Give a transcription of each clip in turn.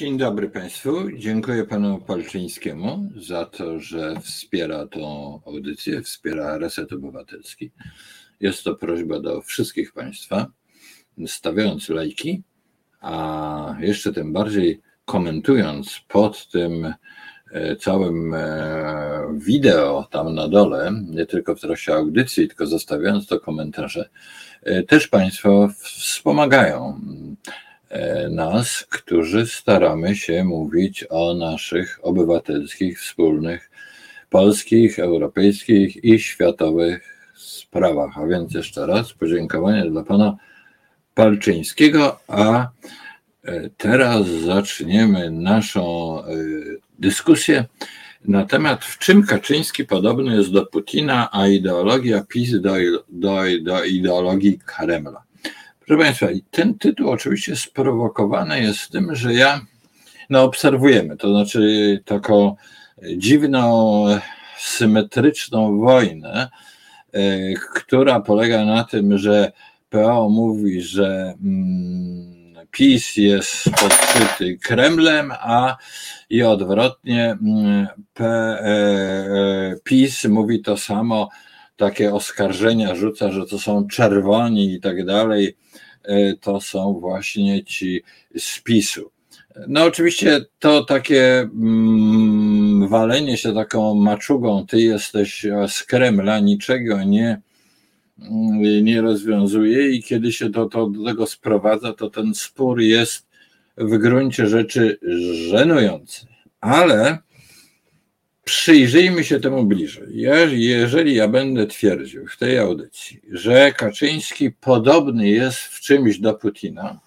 Dzień dobry Państwu. Dziękuję Panu Palczyńskiemu za to, że wspiera tą audycję, wspiera Reset Obywatelski. Jest to prośba do wszystkich Państwa, stawiając lajki, a jeszcze tym bardziej komentując pod tym e, całym e, wideo tam na dole, nie tylko w trakcie audycji, tylko zostawiając to komentarze, e, też Państwo wspomagają nas, którzy staramy się mówić o naszych obywatelskich, wspólnych, polskich, europejskich i światowych sprawach. A więc jeszcze raz podziękowanie dla pana Palczyńskiego, a e, teraz zaczniemy naszą e, dyskusję na temat, w czym Kaczyński podobny jest do Putina, a ideologia PiS do, do, do ideologii Kremla. Proszę Państwa, ten tytuł oczywiście sprowokowany jest tym, że ja, no obserwujemy, to znaczy taką dziwną, symetryczną wojnę, e, która polega na tym, że PO mówi, że mm, PiS jest podsyty Kremlem, a i odwrotnie mm, e, e, PiS mówi to samo, takie oskarżenia rzuca, że to są czerwoni i tak dalej, e, to są właśnie ci z PiSu. No oczywiście to takie mm, walenie się taką maczugą, ty jesteś z Kremla, niczego nie, mm, nie rozwiązuje i kiedy się to, to do tego sprowadza, to ten spór jest w gruncie rzeczy żenujący. Ale przyjrzyjmy się temu bliżej. Jeżeli ja będę twierdził w tej audycji, że Kaczyński podobny jest w czymś do Putina,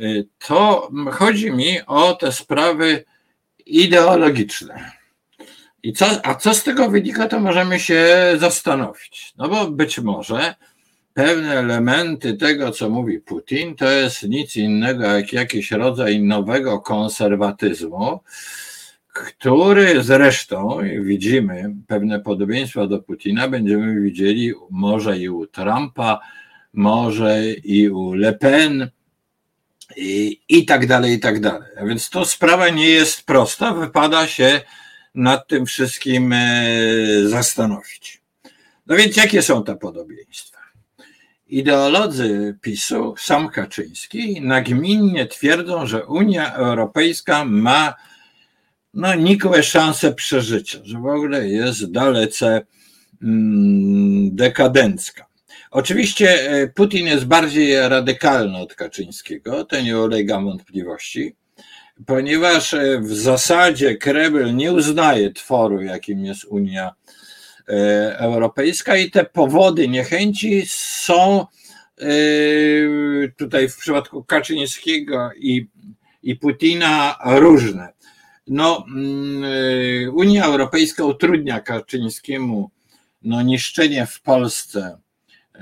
y, to chodzi mi o te sprawy ideologiczne. I co, a co z tego wynika, to możemy się zastanowić. No bo być może pewne elementy tego, co mówi Putin, to jest nic innego jak jakiś rodzaj nowego konserwatyzmu, który zresztą widzimy pewne podobieństwa do Putina, będziemy widzieli może i u Trumpa, może i u Le Pen i, i tak dalej, i tak dalej. A więc to sprawa nie jest prosta, wypada się nad tym wszystkim e, zastanowić. No więc jakie są te podobieństwa? Ideolodzy PiSu, sam Kaczyński, nagminnie twierdzą, że Unia Europejska ma no, nikłe szanse przeżycia, że w ogóle jest dalece mm, dekadencka. Oczywiście e, Putin jest bardziej radykalny od Kaczyńskiego, to nie ulega wątpliwości, ponieważ e, w zasadzie Kreml nie uznaje tworu, jakim jest Unia e, Europejska i te powody niechęci są tutaj w przypadku Kaczyńskiego i, i Putina różne. No, mm, y, Unia Europejska utrudnia Kaczyńskiemu no, niszczenie w Polsce y,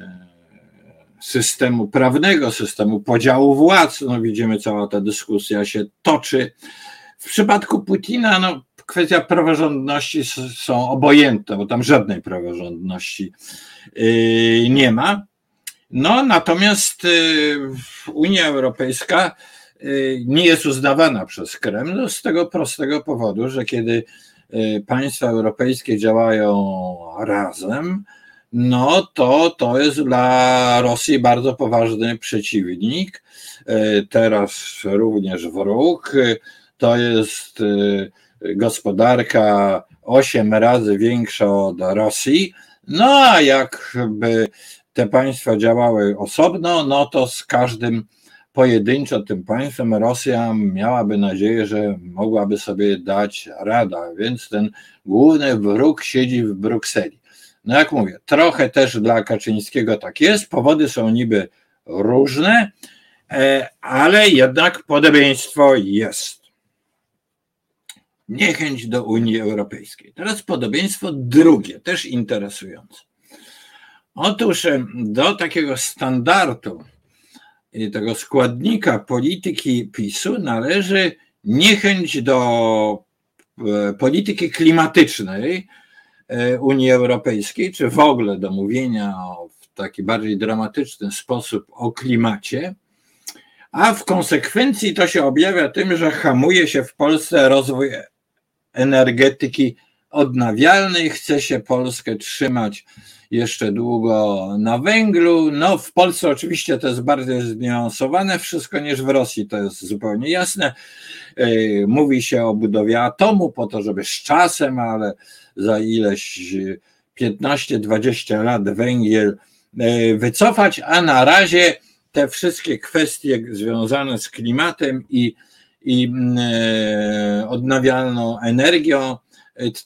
systemu prawnego, systemu podziału władz. No, widzimy, cała ta dyskusja się toczy. W przypadku Putina, no, kwestia praworządności są obojętne, bo tam żadnej praworządności y, nie ma. No, natomiast Unia Europejska nie jest uznawana przez Kreml z tego prostego powodu, że kiedy y, państwa europejskie działają razem, no to to jest dla Rosji bardzo poważny przeciwnik. Y, teraz również wróg. To jest gospodarka osiem razy większa od Rosji. No a jakby te państwa działały osobno, no to z każdym pojedynczo tym państwem Rosja miałaby nadzieję, że mogłaby sobie dać rada, więc ten główny wróg siedzi w Brukseli. No jak mówię, trochę też dla Kaczyńskiego tak jest, powody są niby różne, e, ale jednak podobieństwo jest. Niechęć do Unii Europejskiej. Teraz podobieństwo drugie, też interesujące. Otóż do takiego standardu tego składnika polityki PiSu należy niechęć do e, polityki klimatycznej e, Unii Europejskiej, czy w ogóle do mówienia w taki bardziej dramatyczny sposób o klimacie, a w konsekwencji to się objawia tym, że hamuje się w Polsce rozwój energetyki odnawialnej, chce się Polskę trzymać jeszcze długo na węglu. No, w Polsce oczywiście to jest bardziej zniuansowane wszystko niż w Rosji, to jest zupełnie jasne. E, mówi się o budowie atomu po to, żeby z czasem, ale za ileś 15-20 lat węgiel e, wycofać, a na razie te wszystkie kwestie związane z klimatem i, i mm, e, odnawialną energią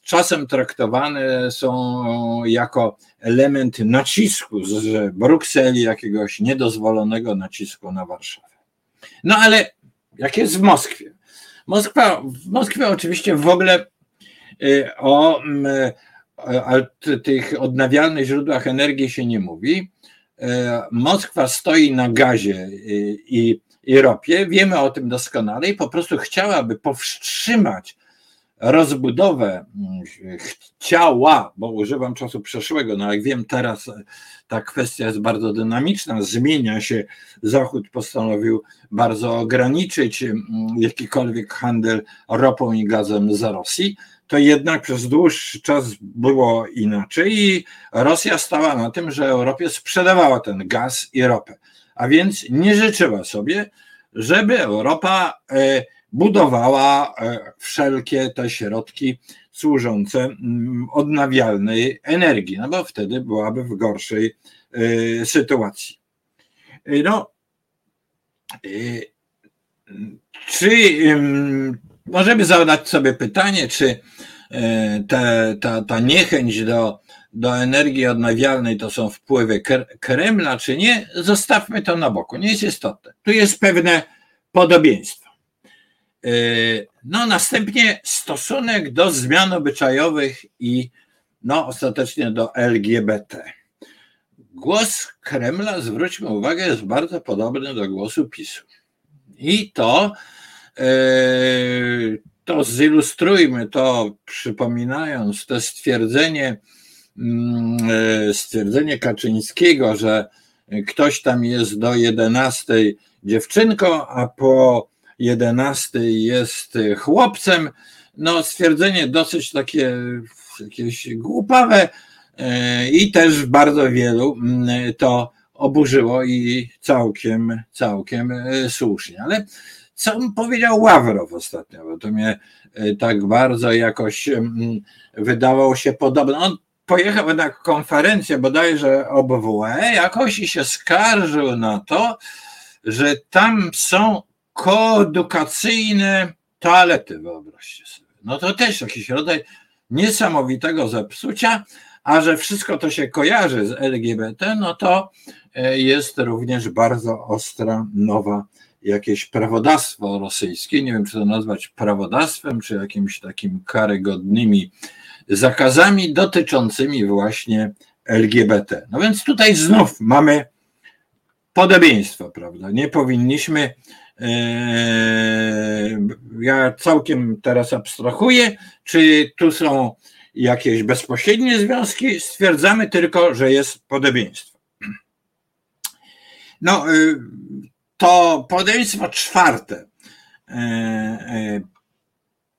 czasem traktowane są jako element nacisku z Brukseli, jakiegoś niedozwolonego nacisku na Warszawę. No ale jak jest w Moskwie? Moskwa, w Moskwie oczywiście w ogóle y, o, mm, o tych odnawialnych źródłach energii się nie mówi. Y, Moskwa stoi na gazie y, i, i ropie, wiemy o tym doskonale i po prostu chciałaby powstrzymać rozbudowę mm, chciała, bo używam czasu przeszłego, no jak wiem teraz ta kwestia jest bardzo dynamiczna, zmienia się, Zachód postanowił bardzo ograniczyć mm, jakikolwiek handel ropą i gazem z Rosji, to jednak przez dłuższy czas było inaczej i Rosja stała na tym, że Europie sprzedawała ten gaz i ropę, a więc nie życzyła sobie, żeby Europa e, budowała e, wszelkie te środki służące mm, odnawialnej energii, no bo wtedy byłaby w gorszej e, sytuacji. E, no, czy możemy zadać sobie pytanie, czy te, ta, ta niechęć do, do energii odnawialnej to są wpływy Kremla, czy nie? Zostawmy to na boku, nie jest istotne. Tu jest pewne podobieństwo. Yy, no, następnie stosunek do zmian obyczajowych i no, ostatecznie do LGBT. Głos Kremla, zwróćmy uwagę, jest bardzo podobny do głosu PiSu. I to, yy, to zilustrujmy to, przypominając to stwierdzenie, mm, yy, stwierdzenie Kaczyńskiego, że ktoś tam jest do 11 dziewczynką, a po 11 jest chłopcem. No, stwierdzenie dosyć takie jakieś głupawe e, i też bardzo wielu mm, to oburzyło i całkiem, całkiem e, słusznie. Ale co powiedział Ławrow ostatnio, bo to mnie tak bardzo jakoś mm, wydawało się podobne. On pojechał na konferencję bodajże OBWE jakoś i się skarżył na to, że tam są koedukacyjne toalety, wyobraźcie sobie. No to też jakiś rodzaj niesamowitego zepsucia, a że wszystko to się kojarzy z LGBT, no to e, jest również bardzo ostra nowa jakieś prawodawstwo rosyjskie. Nie wiem, czy to nazwać prawodawstwem, czy jakimiś takim karygodnymi zakazami dotyczącymi właśnie LGBT. No więc tutaj znów mamy podobieństwo, prawda? Nie powinniśmy ja całkiem teraz abstrahuję, czy tu są jakieś bezpośrednie związki, stwierdzamy tylko, że jest podobieństwo. No, y, to podobieństwo czwarte, e, e,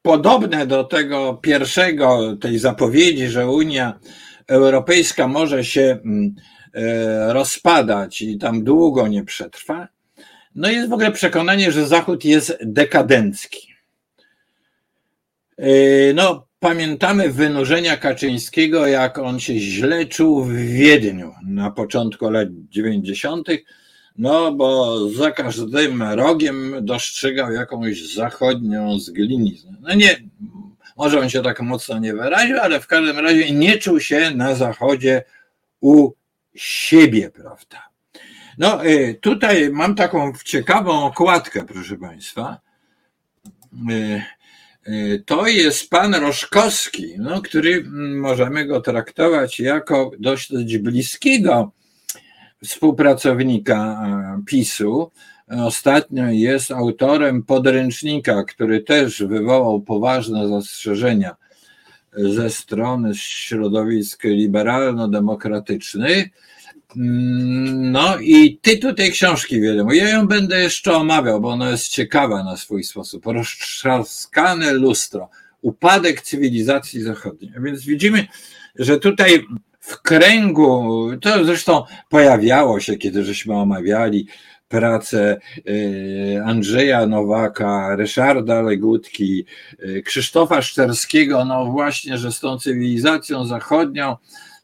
podobne do tego pierwszego, tej zapowiedzi, że Unia Europejska może się mm, e, rozpadać i tam długo nie przetrwa, no jest w ogóle przekonanie, że Zachód jest dekadencki. Yy, no, pamiętamy wynurzenia Kaczyńskiego, jak on się źle czuł w Wiedniu na początku lat 90., no bo za każdym rogiem dostrzegał jakąś zachodnią zgliniznę. No nie, może on się tak mocno nie wyraził, ale w każdym razie nie czuł się na zachodzie u siebie, prawda? No, y, tutaj mam taką ciekawą okładkę, proszę Państwa. Y, y, to jest pan Roszkowski, no, który możemy go traktować jako dość bliskiego współpracownika PiSu. Ostatnio jest autorem podręcznika, który też wywołał poważne zastrzeżenia ze strony środowisk liberalno-demokratycznych Mm, no i tytuł tej książki wiadomo. Ja ją będę jeszcze omawiał, bo ona jest ciekawa na swój sposób. Roztrzaskane lustro. Upadek cywilizacji zachodniej. Więc widzimy, że tutaj w kręgu, to zresztą pojawiało się, kiedy żeśmy omawiali pracę y, Andrzeja Nowaka, Ryszarda Legutki, y, Krzysztofa Szczerskiego, no właśnie, że z tą cywilizacją zachodnią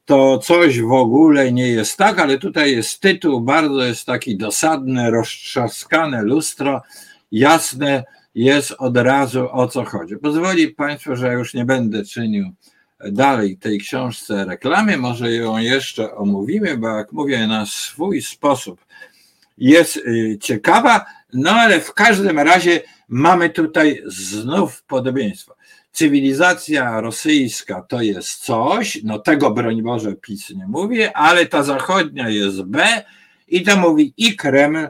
to coś w ogóle nie jest tak, ale tutaj jest tytuł, bardzo jest taki dosadny, roztrzaskane lustro, jasne jest od razu o co chodzi. Pozwoli Państwo, że już nie będę czynił dalej tej książce reklamy, może ją jeszcze omówimy, bo jak mówię, na swój sposób jest y, ciekawa, no ale w każdym razie mamy tutaj znów podobieństwo. Cywilizacja rosyjska to jest coś, no tego broń Boże PiS nie mówi, ale ta zachodnia jest B i to mówi i Kreml,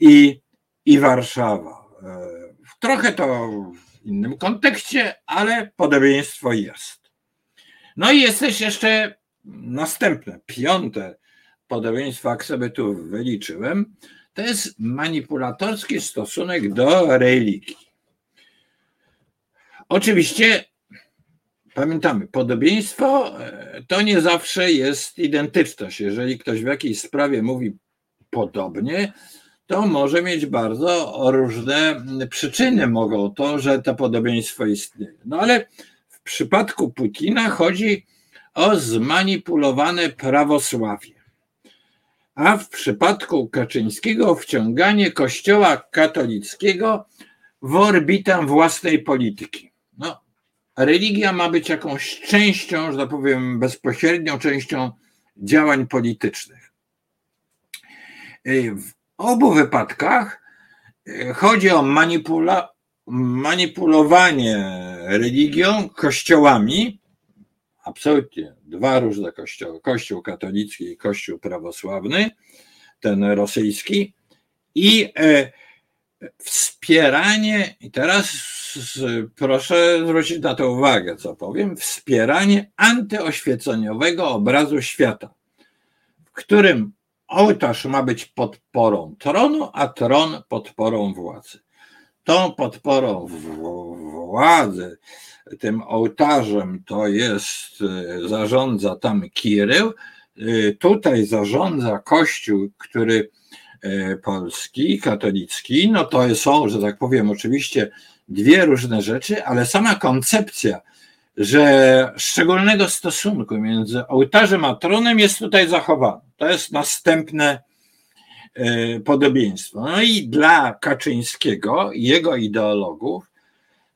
i, i Warszawa. E, trochę to w innym kontekście, ale podobieństwo jest. No i jest też jeszcze następne, piąte podobieństwo, jak sobie tu wyliczyłem, to jest manipulatorski stosunek do religii. Oczywiście pamiętamy, podobieństwo e, to nie zawsze jest identyczność. Jeżeli ktoś w jakiejś sprawie mówi podobnie, to może mieć bardzo różne przyczyny mogą to, że to podobieństwo istnieje. No ale w przypadku Putina chodzi o zmanipulowane prawosławie. A w przypadku Kaczyńskiego wciąganie Kościoła katolickiego w orbitę własnej polityki. No, religia ma być jakąś częścią, że tak powiem, bezpośrednią częścią działań politycznych. W obu wypadkach e, chodzi o manipula manipulowanie religią, kościołami, absolutnie dwa różne kościoły, kościół katolicki i kościół prawosławny, ten rosyjski, i e, wspieranie, i teraz proszę zwrócić na to uwagę, co powiem, wspieranie antyoświeceniowego obrazu świata, w którym ołtarz ma być podporą tronu, a tron podporą władzy. Tą podporą władzy, tym ołtarzem to jest, zarządza tam Kirył, e, tutaj zarządza Kościół, który polski, katolicki, no to są, że tak powiem, oczywiście dwie różne rzeczy, ale sama koncepcja, że szczególnego stosunku między ołtarzem a tronem jest tutaj zachowana. To jest następne e, podobieństwo. No i dla Kaczyńskiego jego ideologów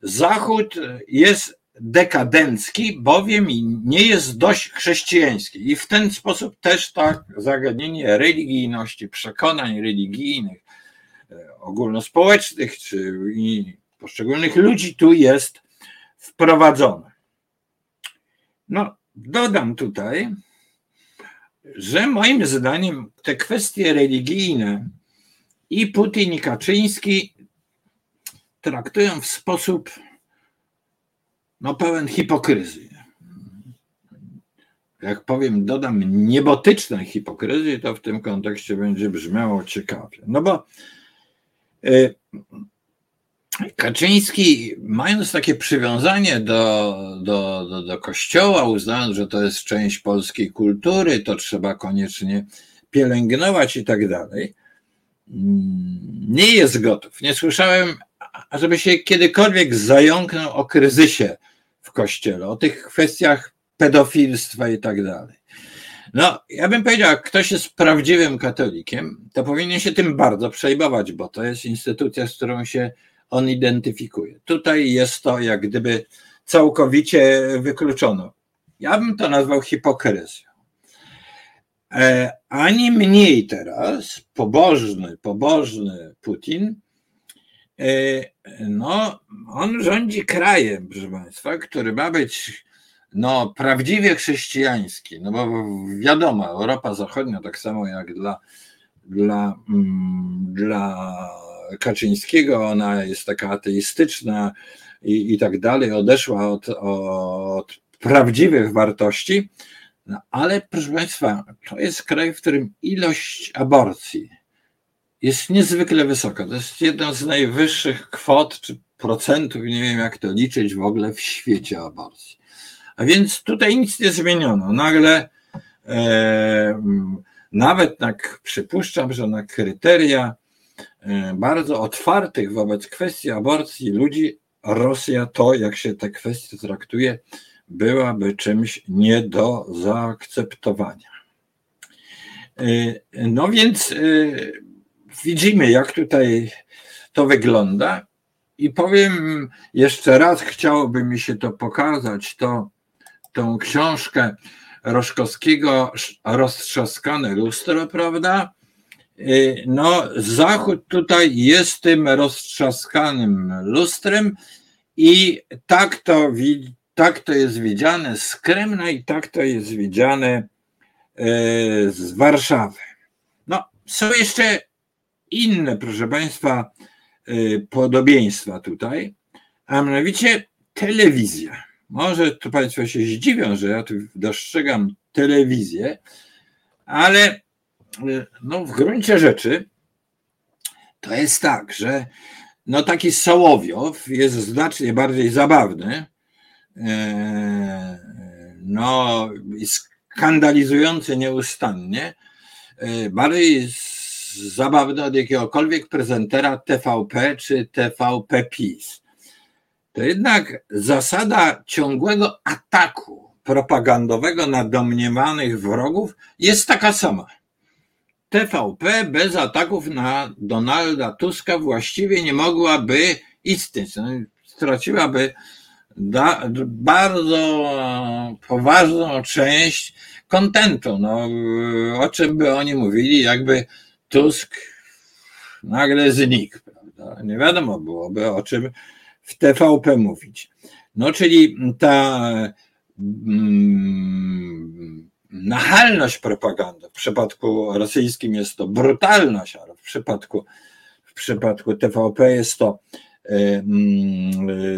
Zachód jest dekadencki, bowiem nie jest dość chrześcijański. I w ten sposób też tak zagadnienie religijności, przekonań religijnych, e, ogólnospołecznych czy poszczególnych ludzi tu jest wprowadzone. No, dodam tutaj, że moim zdaniem te kwestie religijne i Putin i Kaczyński traktują w sposób no, pełen hipokryzji. Jak powiem, dodam niebotycznej hipokryzji, to w tym kontekście będzie brzmiało ciekawie. No bo y, Kaczyński, mając takie przywiązanie do, do, do, do kościoła, uznając, że to jest część polskiej kultury, to trzeba koniecznie pielęgnować i tak dalej, nie jest gotów. Nie słyszałem, żeby się kiedykolwiek zająknął o kryzysie kościele, o tych kwestiach pedofilstwa i tak dalej. No, ja bym powiedział, jak ktoś jest prawdziwym katolikiem, to powinien się tym bardzo przejmować, bo to jest instytucja, z którą się on identyfikuje. Tutaj jest to jak gdyby całkowicie wykluczono. Ja bym to nazwał hipokryzją. E, ani mniej teraz pobożny, pobożny Putin, no, on rządzi krajem, proszę Państwa, który ma być no, prawdziwie chrześcijański, no bo wiadomo, Europa Zachodnia, tak samo jak dla, dla, mm, dla Kaczyńskiego, ona jest taka ateistyczna i, i tak dalej, odeszła od, od prawdziwych wartości. No, ale proszę Państwa, to jest kraj, w którym ilość aborcji jest niezwykle wysoka. To jest jedna z najwyższych kwot czy procentów, nie wiem jak to liczyć w ogóle w świecie aborcji. A więc tutaj nic nie zmieniono. Nagle e, nawet tak przypuszczam, że na kryteria e, bardzo otwartych wobec kwestii aborcji ludzi Rosja to, jak się te kwestie traktuje, byłaby czymś nie do zaakceptowania. E, no więc e, widzimy, jak tutaj to wygląda. I powiem jeszcze raz, chciałoby mi się to pokazać, to tą książkę Roszkowskiego Roztrzaskane lustro, prawda? Y, no, Zachód tutaj jest tym roztrzaskanym lustrem i tak to, tak to jest widziane z Kremla i tak to jest widziane y, z Warszawy. No, są jeszcze inne, proszę Państwa, y, podobieństwa tutaj, a mianowicie telewizja. Może to Państwo się zdziwią, że ja tu dostrzegam telewizję, ale no, w gruncie rzeczy to jest tak, że no taki Sołowiow jest znacznie bardziej zabawny, e, no skandalizujący nieustannie, bardziej zabawny od jakiegokolwiek prezentera TVP czy TVP PiS to jednak zasada ciągłego ataku propagandowego na domniemanych wrogów jest taka sama. TVP bez ataków na Donalda Tuska właściwie nie mogłaby istnieć. No, straciłaby da, bardzo poważną część kontentu. No, o czym by oni mówili, jakby Tusk nagle znikł. Prawda? Nie wiadomo byłoby o czym w TVP mówić. No, czyli ta mm, nachalność propagandy, w przypadku rosyjskim jest to brutalność, ale w przypadku, w przypadku TVP jest to y,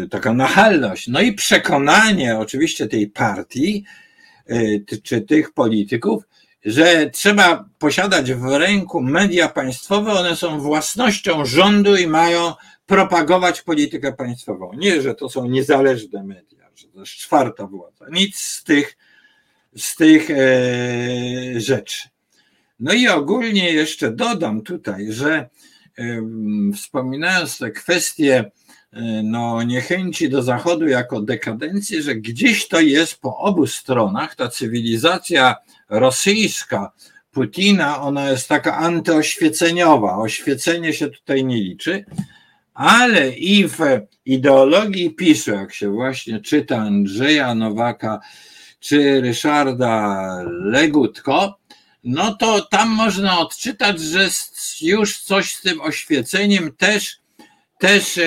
y, taka nachalność. No i przekonanie oczywiście tej partii y, czy tych polityków, że trzeba posiadać w ręku media państwowe, one są własnością rządu i mają propagować politykę państwową. Nie, że to są niezależne media, że to jest czwarta władza. Nic z tych, z tych e, rzeczy. No i ogólnie jeszcze dodam tutaj, że e, wspominając te kwestie e, no, niechęci do Zachodu jako dekadencji, że gdzieś to jest po obu stronach, ta cywilizacja rosyjska, Putina, ona jest taka antyoświeceniowa. Oświecenie się tutaj nie liczy, ale i w ideologii PiSu, jak się właśnie czyta Andrzeja Nowaka czy Ryszarda Legutko, no to tam można odczytać, że już coś z tym oświeceniem też, też e,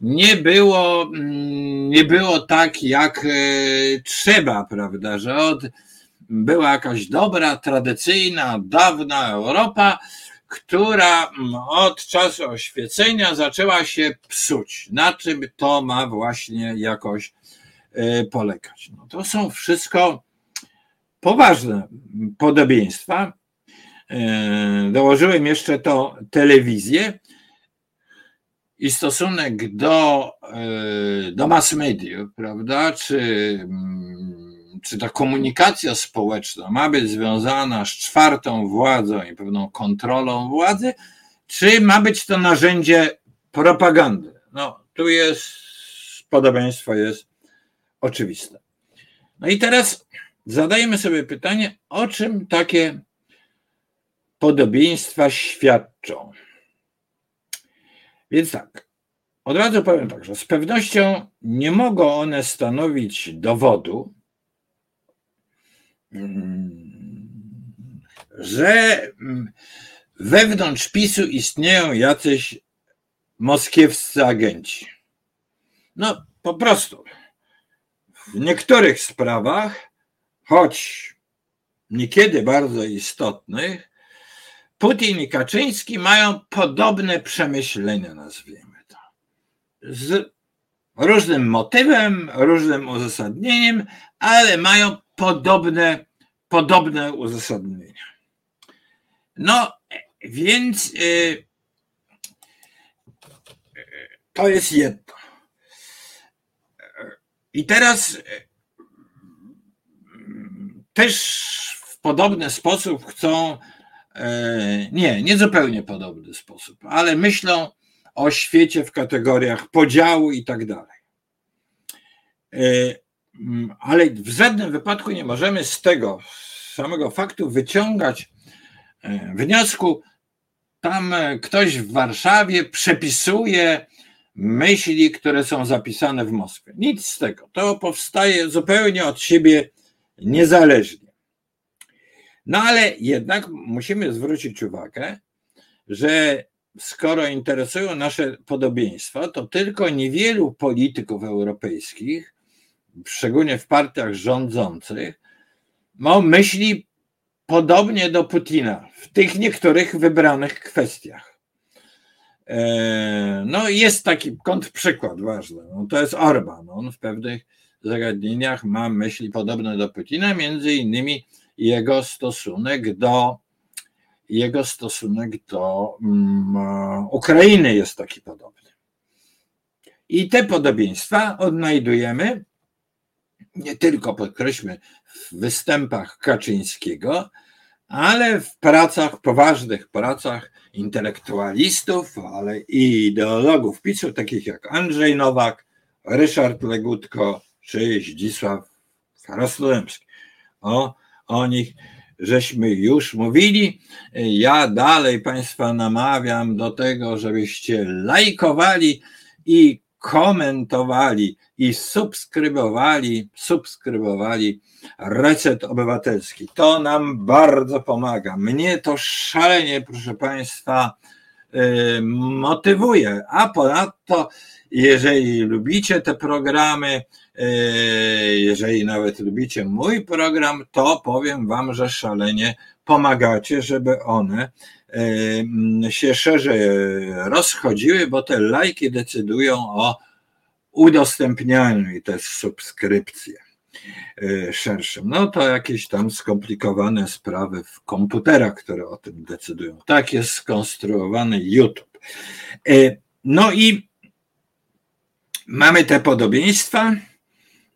nie było, mm, nie było tak, jak e, trzeba, prawda, że od, była jakaś dobra, tradycyjna, dawna Europa, która mm, od czasu oświecenia zaczęła się psuć. Na czym to ma właśnie jakoś e, polegać? No to są wszystko poważne podobieństwa. E, dołożyłem jeszcze to telewizję i stosunek do, e, do mass mediów, prawda? Czy mm, czy ta komunikacja społeczna ma być związana z czwartą władzą i pewną kontrolą władzy, czy ma być to narzędzie propagandy? No, tu jest podobieństwo jest oczywiste. No i teraz zadajmy sobie pytanie, o czym takie podobieństwa świadczą. Więc tak, od razu powiem tak, że z pewnością nie mogą one stanowić dowodu, że wewnątrz PiSu istnieją jacyś moskiewscy agenci. No, po prostu. W niektórych sprawach, choć niekiedy bardzo istotnych, Putin i Kaczyński mają podobne przemyślenia, nazwijmy to. Z różnym motywem, różnym uzasadnieniem, ale mają podobne podobne uzasadnienia. No, więc y, to jest jedno. I teraz y, też w podobny sposób chcą, y, nie, nie zupełnie podobny sposób, ale myślą o świecie w kategoriach podziału i tak dalej. Ale w żadnym wypadku nie możemy z tego samego faktu wyciągać wniosku, tam e, ktoś w Warszawie przepisuje myśli, które są zapisane w Moskwie. Nic z tego. To powstaje zupełnie od siebie niezależnie. No ale jednak musimy zwrócić uwagę, że skoro interesują nasze podobieństwa, to tylko niewielu polityków europejskich, szczególnie w partiach rządzących, ma myśli podobnie do Putina w tych niektórych wybranych kwestiach. E, no jest taki kontrprzykład ważny, no to jest Orban. On w pewnych zagadnieniach ma myśli podobne do Putina, między innymi jego stosunek do jego stosunek do um, Ukrainy jest taki podobny. I te podobieństwa odnajdujemy nie tylko podkreślmy w występach Kaczyńskiego, ale w pracach, poważnych pracach intelektualistów, ale i ideologów PiSu, takich jak Andrzej Nowak, Ryszard Legutko czy Zdzisław Starostolewski. O, o nich żeśmy już mówili. Ja dalej Państwa namawiam do tego, żebyście lajkowali i komentowali i subskrybowali, subskrybowali Reset Obywatelski. To nam bardzo pomaga. Mnie to szalenie, proszę Państwa, y, motywuje. A ponadto, jeżeli lubicie te programy, y, jeżeli nawet lubicie mój program, to powiem Wam, że szalenie pomagacie, żeby one się szerzej rozchodziły, bo te lajki decydują o udostępnianiu i też subskrypcje szerszym. No to jakieś tam skomplikowane sprawy w komputerach, które o tym decydują. Tak jest skonstruowany YouTube. No i mamy te podobieństwa,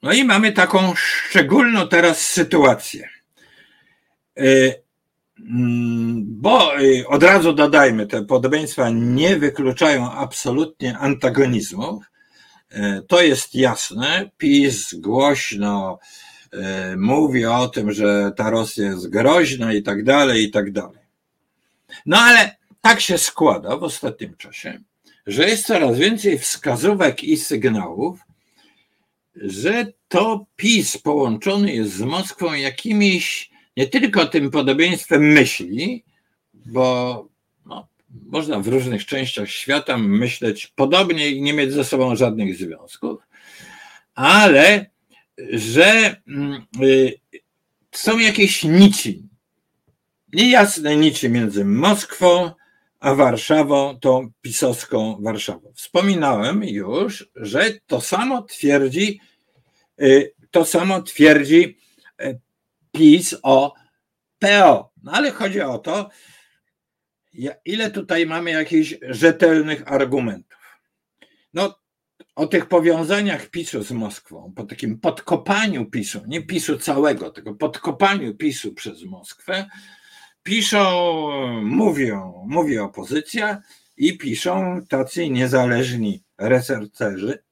no i mamy taką szczególną teraz sytuację. Mm, bo y, od razu dodajmy, te podobieństwa nie wykluczają absolutnie antagonizmów. E, to jest jasne. PiS głośno e, mówi o tym, że ta Rosja jest groźna i tak dalej, i tak dalej. No ale tak się składa w ostatnim czasie, że jest coraz więcej wskazówek i sygnałów, że to PiS połączony jest z Moskwą jakimiś nie tylko tym podobieństwem myśli, bo no, można w różnych częściach świata myśleć podobnie i nie mieć ze sobą żadnych związków, ale że mm, y, są jakieś nici, niejasne nici między Moskwą a Warszawą, tą pisowską Warszawą. Wspominałem już, że to samo twierdzi, y, to samo twierdzi y, PiS o PO. No ale chodzi o to, ile tutaj mamy jakichś rzetelnych argumentów. No, o tych powiązaniach PiSu z Moskwą, po takim podkopaniu PiSu, nie PiSu całego, tylko podkopaniu PiSu przez Moskwę, piszą, mówią, mówi opozycja i piszą tacy niezależni researcherzy,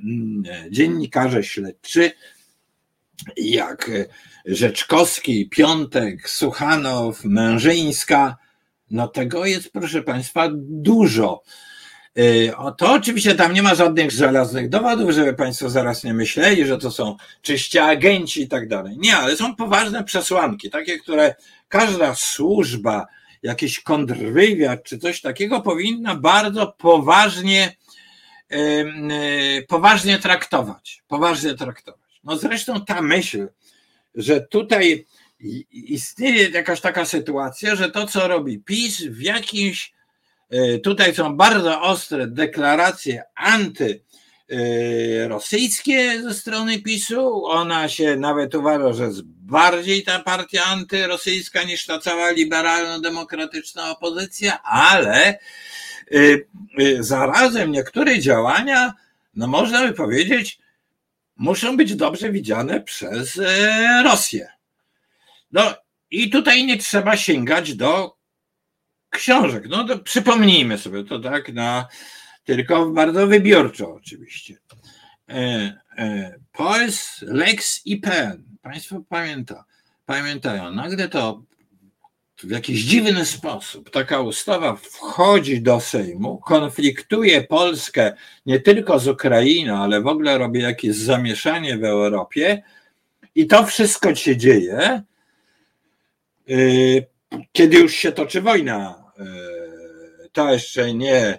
dziennikarze śledczy, jak Rzeczkowski, Piątek, Suchanow, Mężyńska, no tego jest, proszę Państwa, dużo. Y, to oczywiście tam nie ma żadnych żelaznych dowodów, żeby Państwo zaraz nie myśleli, że to są czyście agenci i tak dalej. Nie, ale są poważne przesłanki, takie, które każda służba, jakiś kontrwywiad czy coś takiego powinna bardzo poważnie, y, poważnie traktować. Poważnie traktować. No zresztą ta myśl, że tutaj istnieje jakaś taka sytuacja, że to, co robi PiS, w jakimś, e, tutaj są bardzo ostre deklaracje anty y, rosyjskie ze strony PiSu. Ona się nawet uważa, że jest bardziej ta partia antyrosyjska niż ta cała liberalno-demokratyczna opozycja, ale y, zarazem niektóre działania, no można by powiedzieć, muszą być dobrze widziane przez Rosję. No i tutaj nie trzeba sięgać do książek. No to przypomnijmy sobie to tak na tylko bardzo wybiórczo oczywiście. E, e, Poes Lex IPN. Państwo pamięta, pamiętają, nagle to w jakiś dziwny sposób taka ustawa wchodzi do Sejmu, konfliktuje Polskę nie tylko z Ukrainą, ale w ogóle robi jakieś zamieszanie w Europie i to wszystko się dzieje, y, kiedy już się toczy wojna. Y, to jeszcze nie,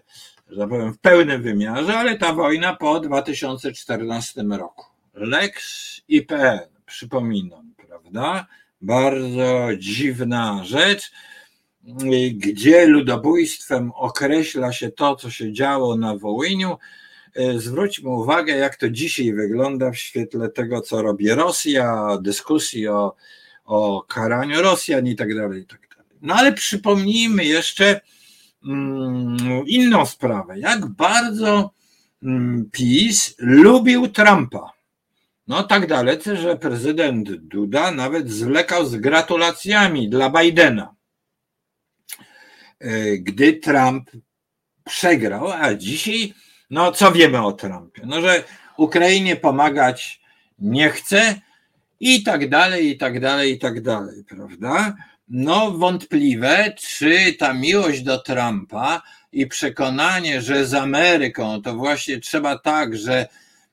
że tak powiem, w pełnym wymiarze, ale ta wojna po 2014 roku. Lex IPN, przypominam, prawda? Bardzo dziwna rzecz, gdzie ludobójstwem określa się to, co się działo na Wołyniu. Zwróćmy uwagę, jak to dzisiaj wygląda w świetle tego, co robi Rosja, dyskusji o, o karaniu Rosjan i tak dalej, tak. No ale przypomnijmy jeszcze mm, inną sprawę. Jak bardzo mm, PiS lubił Trumpa. No tak dalece, że prezydent Duda nawet zwlekał z gratulacjami dla Bidena, e, gdy Trump przegrał, a dzisiaj, no co wiemy o Trumpie? No, że Ukrainie pomagać nie chce i tak dalej, i tak dalej, i tak dalej, prawda? No wątpliwe, czy ta miłość do Trumpa i przekonanie, że z Ameryką to właśnie trzeba tak, że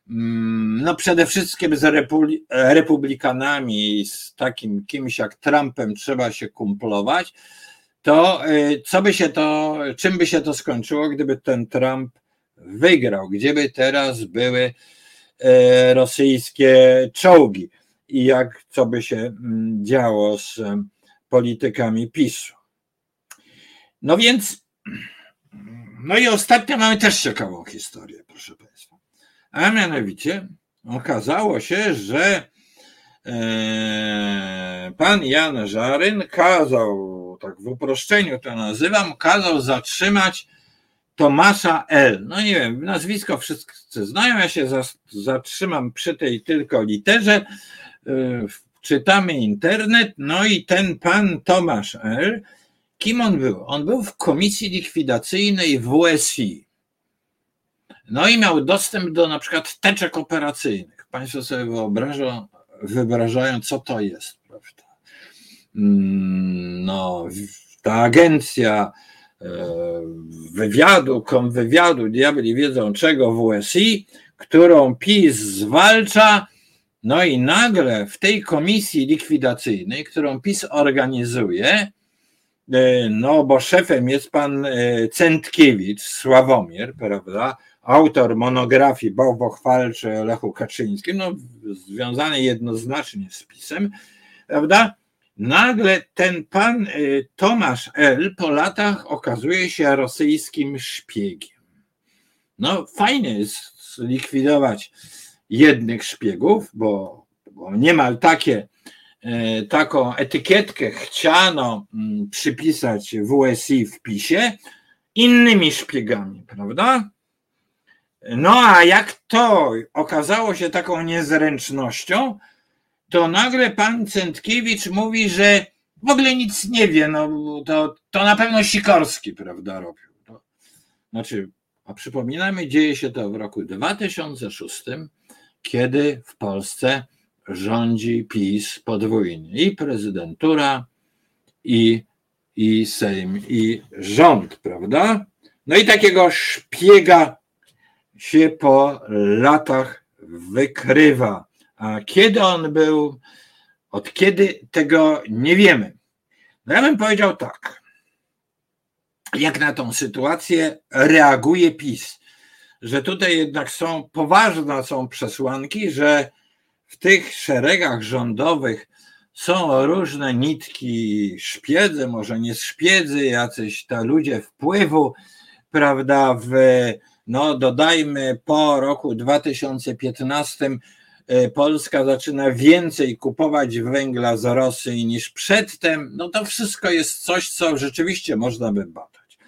no przede wszystkim z republikanami, z takim kimś jak Trumpem trzeba się kumplować, to y, co by się to, czym by się to skończyło, gdyby ten Trump wygrał? Gdzie by teraz były y, rosyjskie czołgi i jak, co by się mm, działo z politykami PiSu? No więc, no i ostatnio mamy też ciekawą historię, proszę Państwa. A mianowicie okazało się, że e, pan Jan Żaryn kazał, tak w uproszczeniu to nazywam, kazał zatrzymać Tomasza L. No nie wiem, nazwisko wszyscy znają, ja się zatrzymam przy tej tylko literze. E, czytamy internet, no i ten pan Tomasz L. Kim on był? On był w komisji likwidacyjnej WSI. No i miał dostęp do na przykład teczek operacyjnych. Państwo sobie wyobrażają, wyobrażają co to jest, prawda? Mm, no, ta agencja e, wywiadu, konwywiadu, diabli wiedzą czego WSI, którą PiS zwalcza, no i nagle w tej komisji likwidacyjnej, którą PiS organizuje, e, no bo szefem jest pan e, Centkiewicz, Sławomir, prawda? Autor monografii bałwochwalczy o Lechu Kaczyńskim, no, związany jednoznacznie z pisem, prawda? Nagle ten pan y, Tomasz L. po latach okazuje się rosyjskim szpiegiem. No, fajnie jest zlikwidować jednych szpiegów, bo, bo niemal takie, y, taką etykietkę chciano mm, przypisać WSI w PiSie innymi szpiegami, prawda? No a jak to okazało się taką niezręcznością, to nagle pan Centkiewicz mówi, że w ogóle nic nie wie, no to, to na pewno Sikorski, prawda, robił. To, znaczy, a przypominamy, dzieje się to w roku 2006, kiedy w Polsce rządzi PiS podwójnie i prezydentura, i, i Sejm, i rząd, prawda? No i takiego szpiega się po latach wykrywa. A kiedy on był, od kiedy tego nie wiemy. No ja bym powiedział tak. Jak na tą sytuację reaguje PiS? Że tutaj jednak są poważne są przesłanki, że w tych szeregach rządowych są różne nitki szpiedzy, może nie szpiedzy, jacyś to ludzie wpływu, prawda, w no dodajmy po roku 2015 e, Polska zaczyna więcej kupować węgla z Rosji niż przedtem, no to wszystko jest coś, co rzeczywiście można by badać.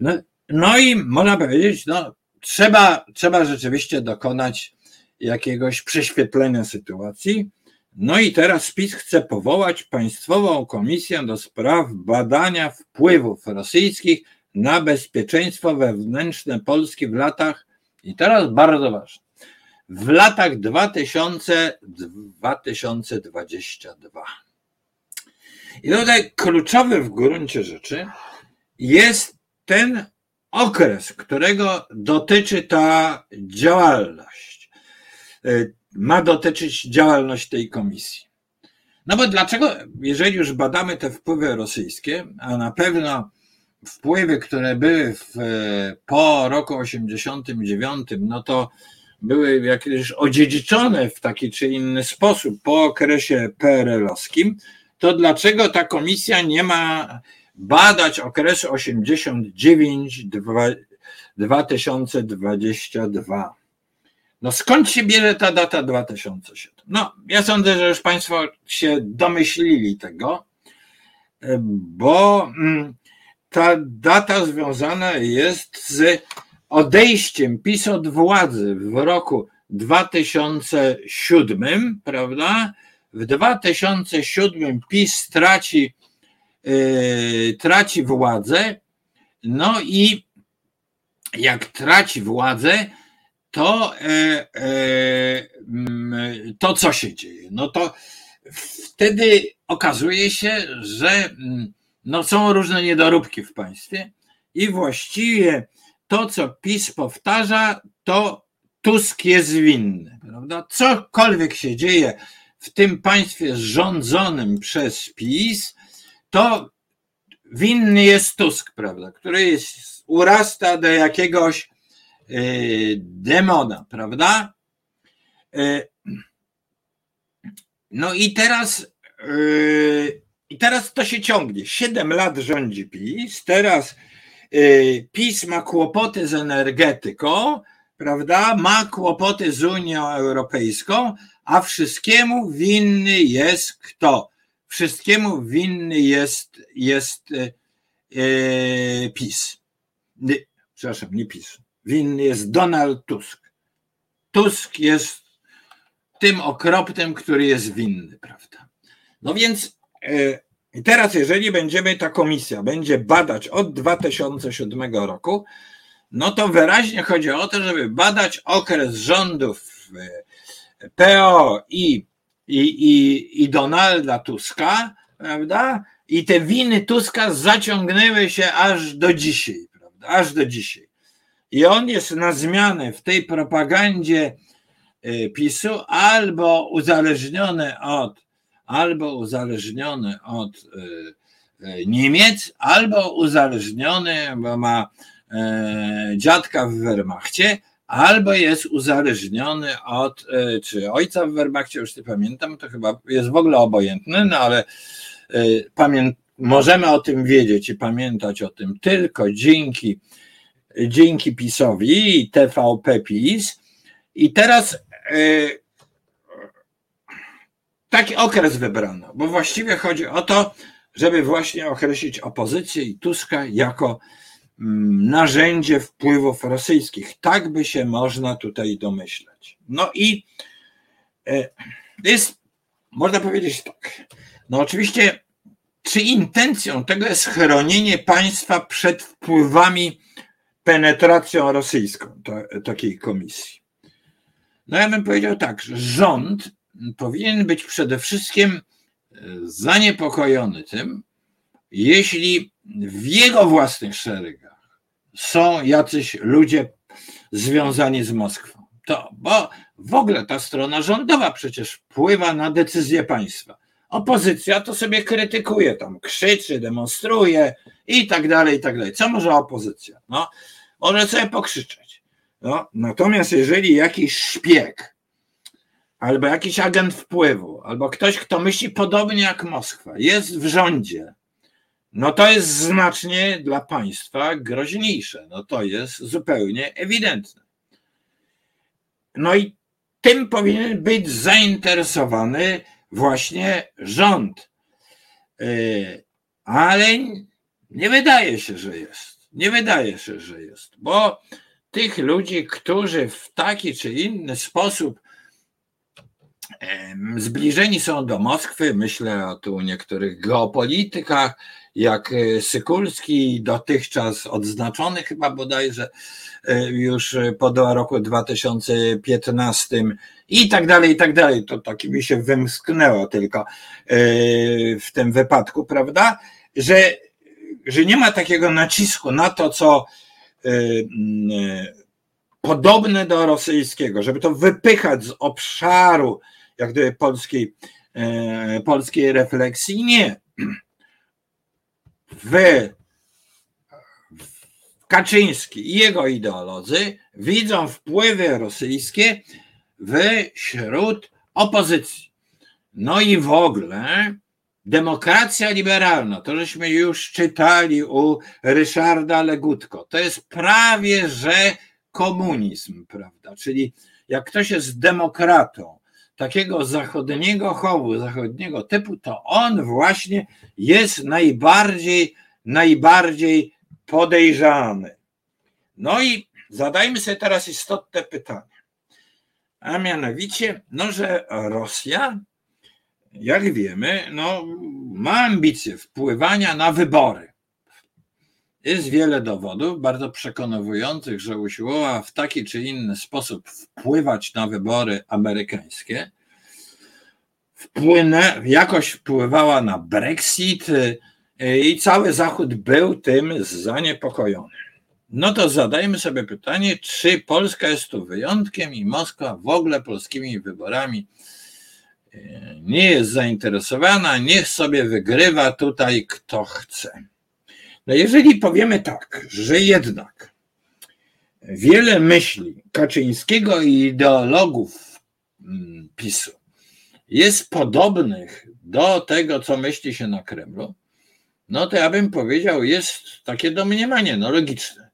No, no i można powiedzieć, no trzeba, trzeba rzeczywiście dokonać jakiegoś prześwietlenia sytuacji. No i teraz PiS chce powołać Państwową Komisję do spraw badania wpływów rosyjskich na bezpieczeństwo wewnętrzne Polski w latach, i teraz bardzo ważne, w latach 2000-2022. I tutaj kluczowy w gruncie rzeczy jest ten okres, którego dotyczy ta działalność. Y, ma dotyczyć działalność tej komisji. No bo dlaczego, jeżeli już badamy te wpływy rosyjskie, a na pewno wpływy, które były w, po roku 89, no to były jakieś odziedziczone w taki czy inny sposób po okresie PRL-owskim, to dlaczego ta komisja nie ma badać okresu 89-2022? No skąd się bierze ta data 2007? No, ja sądzę, że już Państwo się domyślili tego, bo mm, ta data związana jest z odejściem PiS od władzy w roku 2007, prawda? W 2007 PiS traci, yy, traci władzę, no i jak traci władzę, to, e, mm, to co się dzieje? No to wtedy okazuje się, że mm, no są różne niedoróbki w państwie i właściwie to, co PiS powtarza, to Tusk jest winny. Prawda? Cokolwiek się dzieje w tym państwie rządzonym przez PiS, to winny jest Tusk, prawda, który jest, urasta do jakiegoś Y, demona, prawda? Y, no i teraz, y, i teraz to się ciągnie. Siedem lat rządzi PiS, teraz PiS ma kłopoty z energetyką, prawda? Ma kłopoty z Unią Europejską, a wszystkiemu winny jest kto? Wszystkiemu winny jest, jest PiS. Przepraszam, nie PiS winny jest Donald Tusk. Tusk jest tym okropnym, który jest winny, prawda? No więc i teraz, jeżeli będziemy, ta komisja będzie badać od 2007 roku, no to wyraźnie chodzi o to, żeby badać okres rządów e, PO i, i, i, i Donalda Tuska, prawda? I te winy Tuska zaciągnęły się aż do dzisiaj, prawda? Aż do dzisiaj. I on jest na zmianę w tej propagandzie y, PiSu albo uzależniony od, albo uzależniony od y, y, Niemiec, albo uzależniony, bo ma e, dziadka w Wehrmachcie, albo jest uzależniony od, czy ojca w Wehrmachcie, już nie pamiętam, to chyba jest w ogóle obojętne, no ale pamię- możemy o tym wiedzieć i pamiętać o tym tylko dzięki dzięki PiSowi i TVP PiS. I teraz taki okres wybrano, bo właściwie chodzi o to, żeby właśnie określić opozycję i Tuska jako mm, narzędzie wpływów rosyjskich. Tak by się można tutaj domyśleć. No i yy, jest, można powiedzieć tak. No oczywiście, czy intencją tego jest chronienie państwa przed wpływami penetracją rosyjską to, takiej komisji. No ja bym powiedział tak, że rząd powinien być przede wszystkim e, zaniepokojony tym, jeśli w jego własnych szeregach są jacyś ludzie związani z Moskwą. To, bo w ogóle ta strona rządowa przecież wpływa na decyzje państwa. Opozycja to sobie krytykuje, tam krzyczy, demonstruje i tak dalej, i tak dalej. Co może opozycja? No, może sobie pokrzyczeć. No, natomiast jeżeli jakiś szpieg, albo jakiś agent wpływu, albo ktoś, kto myśli podobnie jak Moskwa, jest w rządzie, no to jest znacznie dla państwa groźniejsze. No to jest zupełnie ewidentne. No i tym powinien być zainteresowany właśnie rząd. Y, ale nie wydaje się, że jest. Nie wydaje się, że jest, bo tych ludzi, którzy w taki czy inny sposób zbliżeni są do Moskwy, myślę o tu niektórych geopolitykach, jak e, Sykulski, dotychczas odznaczony chyba bodajże e, już po roku 2015 i tak dalej, i tak dalej. To taki mi się wymsknęło tylko e, w tym wypadku, prawda? Że, że nie ma takiego nacisku na to, co podobne do rosyjskiego, żeby to wypychać z obszaru jak gdyby polskiej, polskiej refleksji. Nie Wy, Kaczyński i jego ideolodzy widzą wpływy rosyjskie wśród opozycji. No i w ogóle demokracja liberalna, to żeśmy już czytali u Ryszarda Legutko, to jest prawie że komunizm, prawda? Czyli jak ktoś jest demokratą, takiego zachodniego chowu, zachodniego typu, to on właśnie jest najbardziej, najbardziej podejrzany. No i zadajmy sobie teraz istotne pytanie. A mianowicie, no, że Rosja, jak wiemy, no, ma ambicje wpływania na wybory. Jest wiele dowodów bardzo przekonujących, że usiłowała w taki czy inny sposób wpływać na wybory amerykańskie. Wpłynę, jakoś wpływała na Brexit y, i cały Zachód był tym zaniepokojony. No to zadajmy sobie pytanie, czy Polska jest tu wyjątkiem i Moskwa w ogóle polskimi wyborami y, nie jest zainteresowana, niech sobie wygrywa tutaj kto chce. No jeżeli powiemy tak, że jednak wiele myśli Kaczyńskiego i ideologów mm, PiSu jest podobnych do tego, co myśli się na Kremlu, no to ja bym powiedział, jest takie domniemanie, no logiczne,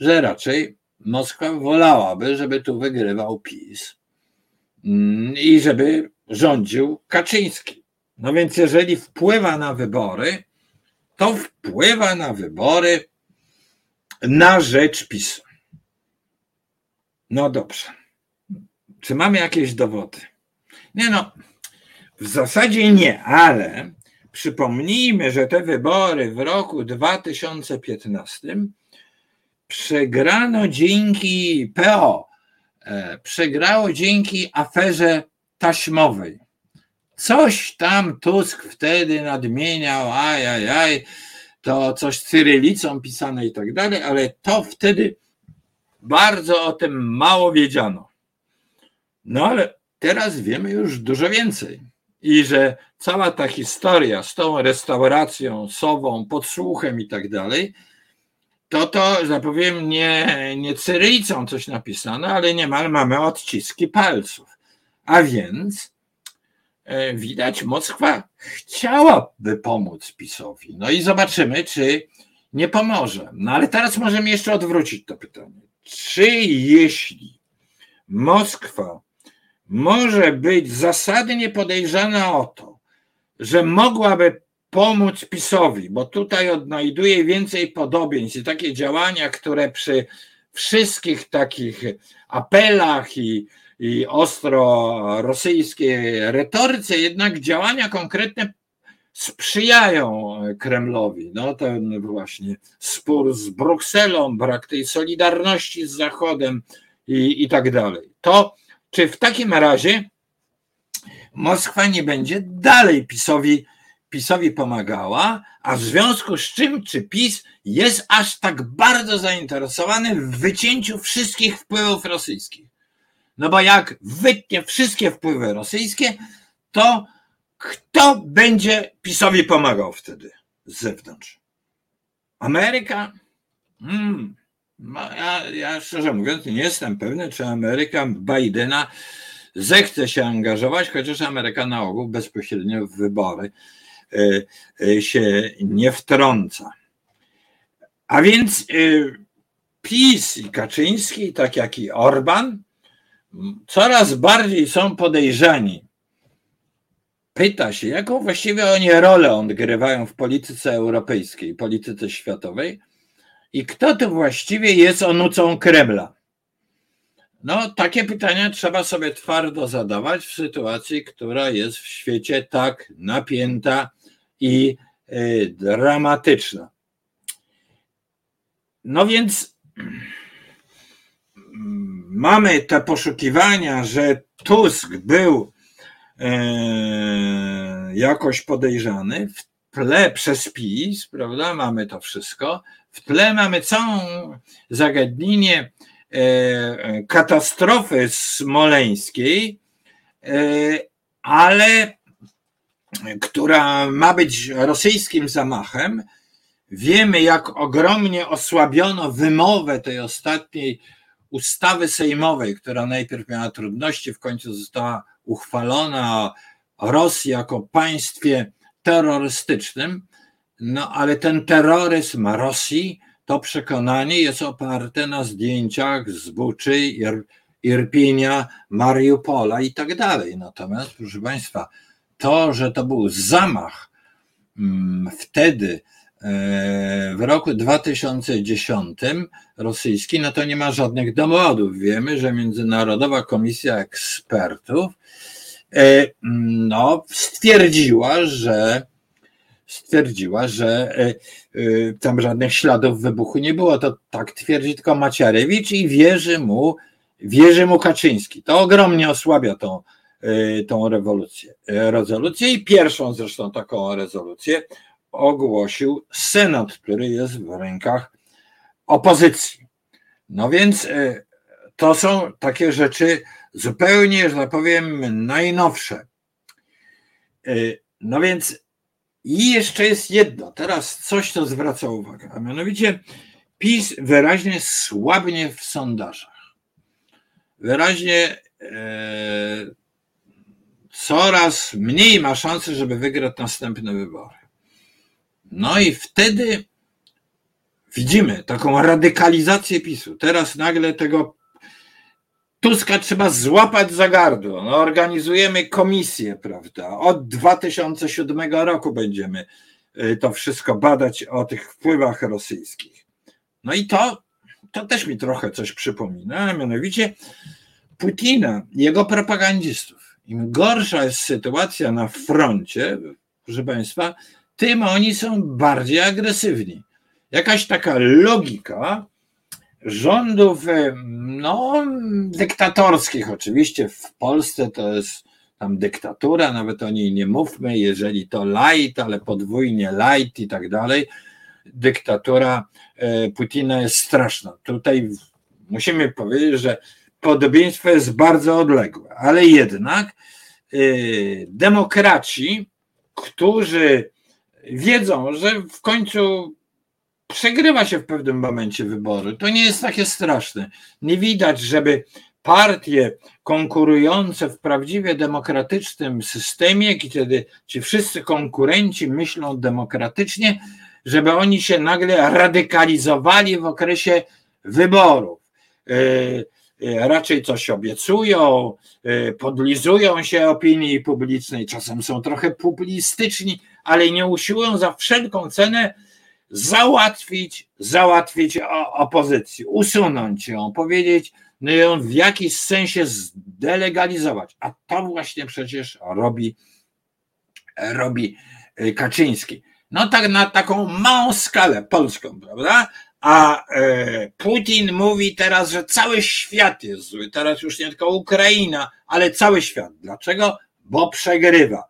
że raczej Moskwa wolałaby, żeby tu wygrywał PiS mm, i żeby rządził Kaczyński. No więc jeżeli wpływa na wybory, to wpływa na wybory na rzecz PiSu. No dobrze. Czy mamy jakieś dowody? Nie no, w zasadzie nie, ale przypomnijmy, że te wybory w roku 2015 przegrano dzięki PO, e, przegrało dzięki aferze taśmowej. Coś tam Tusk wtedy nadmieniał, ajajaj, to coś cyrylicą pisane i tak dalej, ale to wtedy bardzo o tym mało wiedziano. No ale teraz wiemy już dużo więcej. I że cała ta historia z tą restauracją, sową, podsłuchem i tak dalej, to to, że powiem, nie, nie cyrylicą coś napisane, ale niemal mamy odciski palców. A więc widać, Moskwa chciałaby pomóc PiSowi. No i zobaczymy, czy nie pomoże. No ale teraz możemy jeszcze odwrócić to pytanie. Czy jeśli Moskwa może być zasadnie podejrzana o to, że mogłaby pomóc PiSowi, bo tutaj odnajduje więcej podobieństw i takie działania, które przy wszystkich takich apelach i i ostro rosyjskiej retoryce, jednak działania konkretne sprzyjają Kremlowi. No ten właśnie spór z Brukselą, brak tej solidarności z Zachodem i, i tak dalej. To czy w takim razie Moskwa nie będzie dalej PiSowi, PiSowi pomagała, a w związku z czym czy PiS jest aż tak bardzo zainteresowany w wycięciu wszystkich wpływów rosyjskich? No bo jak wytnie wszystkie wpływy rosyjskie, to kto będzie PiSowi pomagał wtedy z zewnątrz? Ameryka? Hmm. No ja, ja szczerze mówiąc nie jestem pewny, czy Ameryka Bidena zechce się angażować, chociaż Ameryka na ogół bezpośrednio w wybory się nie wtrąca. A więc PiS i Kaczyński, tak jak i Orban, coraz bardziej są podejrzani. Pyta się, jaką właściwie oni rolę odgrywają w polityce europejskiej, polityce światowej i kto tu właściwie jest onucą Kremla. No, takie pytania trzeba sobie twardo zadawać w sytuacji, która jest w świecie tak napięta i y, dramatyczna. No więc mamy te poszukiwania, że Tusk był e, jakoś podejrzany, w tle przez PiS, prawda, mamy to wszystko, w tle mamy całą zagadnienie e, katastrofy smoleńskiej, e, ale która ma być rosyjskim zamachem. Wiemy, jak ogromnie osłabiono wymowę tej ostatniej ustawy sejmowej, która najpierw miała trudności, w końcu została uchwalona o Rosji jako państwie terrorystycznym, no ale ten terroryzm Rosji, to przekonanie jest oparte na zdjęciach z Buczy, Ir, Irpinia, Mariupola i tak dalej. Natomiast, proszę Państwa, to, że to był zamach mm, wtedy w roku 2010 rosyjski, no to nie ma żadnych dowodów. Wiemy, że Międzynarodowa Komisja Ekspertów e, no, stwierdziła, że stwierdziła, że e, e, tam żadnych śladów wybuchu nie było. To tak twierdzi tylko Maciarewicz i wierzy mu, wierzy mu Kaczyński. To ogromnie osłabia tą, tą rewolucję, rezolucję i pierwszą zresztą taką rezolucję ogłosił Senat, który jest w rękach opozycji. No więc e, to są takie rzeczy zupełnie, że tak powiem, najnowsze. E, no więc i jeszcze jest jedno, teraz coś, co zwraca uwagę, a mianowicie PiS wyraźnie słabnie w sondażach. Wyraźnie e, coraz mniej ma szansy, żeby wygrać następne wybory. No i wtedy widzimy taką radykalizację PiSu. Teraz nagle tego Tuska trzeba złapać za gardło. No, organizujemy komisję, prawda? Od 2007 roku będziemy y, to wszystko badać o tych wpływach rosyjskich. No i to, to też mi trochę coś przypomina, a mianowicie Putina, jego propagandzistów. Im gorsza jest sytuacja na froncie, proszę Państwa, tym oni są bardziej agresywni. Jakaś taka logika rządów, no, dyktatorskich, oczywiście w Polsce to jest tam dyktatura, nawet o niej nie mówmy, jeżeli to light, ale podwójnie light i tak dalej. Dyktatura e, Putina jest straszna. Tutaj musimy powiedzieć, że podobieństwo jest bardzo odległe, ale jednak e, demokraci, którzy wiedzą, że w końcu przegrywa się w pewnym momencie wybory. To nie jest takie straszne. Nie widać, żeby partie konkurujące w prawdziwie demokratycznym systemie, kiedy ci wszyscy konkurenci myślą demokratycznie, żeby oni się nagle radykalizowali w okresie wyborów. E, e, raczej coś obiecują, e, podlizują się opinii publicznej, czasem są trochę publistyczni, ale nie usiłują za wszelką cenę załatwić, załatwić opozycję, usunąć ją, powiedzieć, no ją w jakiś sensie zdelegalizować. A to właśnie przecież robi, robi y, Kaczyński. No tak na taką małą skalę polską, prawda? A e, Putin mówi teraz, że cały świat jest zły. Teraz już nie tylko Ukraina, ale cały świat. Dlaczego? Bo przegrywa.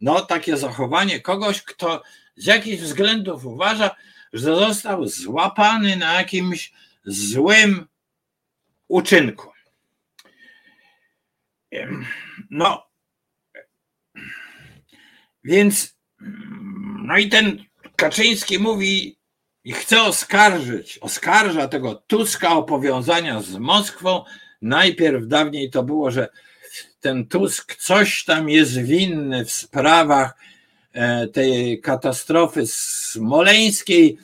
No, takie zachowanie kogoś, kto z jakichś względów uważa, że został złapany na jakimś złym uczynku. No, więc, no i ten Kaczyński mówi i chce oskarżyć, oskarża tego Tuska o powiązania z Moskwą. Najpierw dawniej to było, że ten Tusk coś tam jest winny w sprawach tej katastrofy smoleńskiej,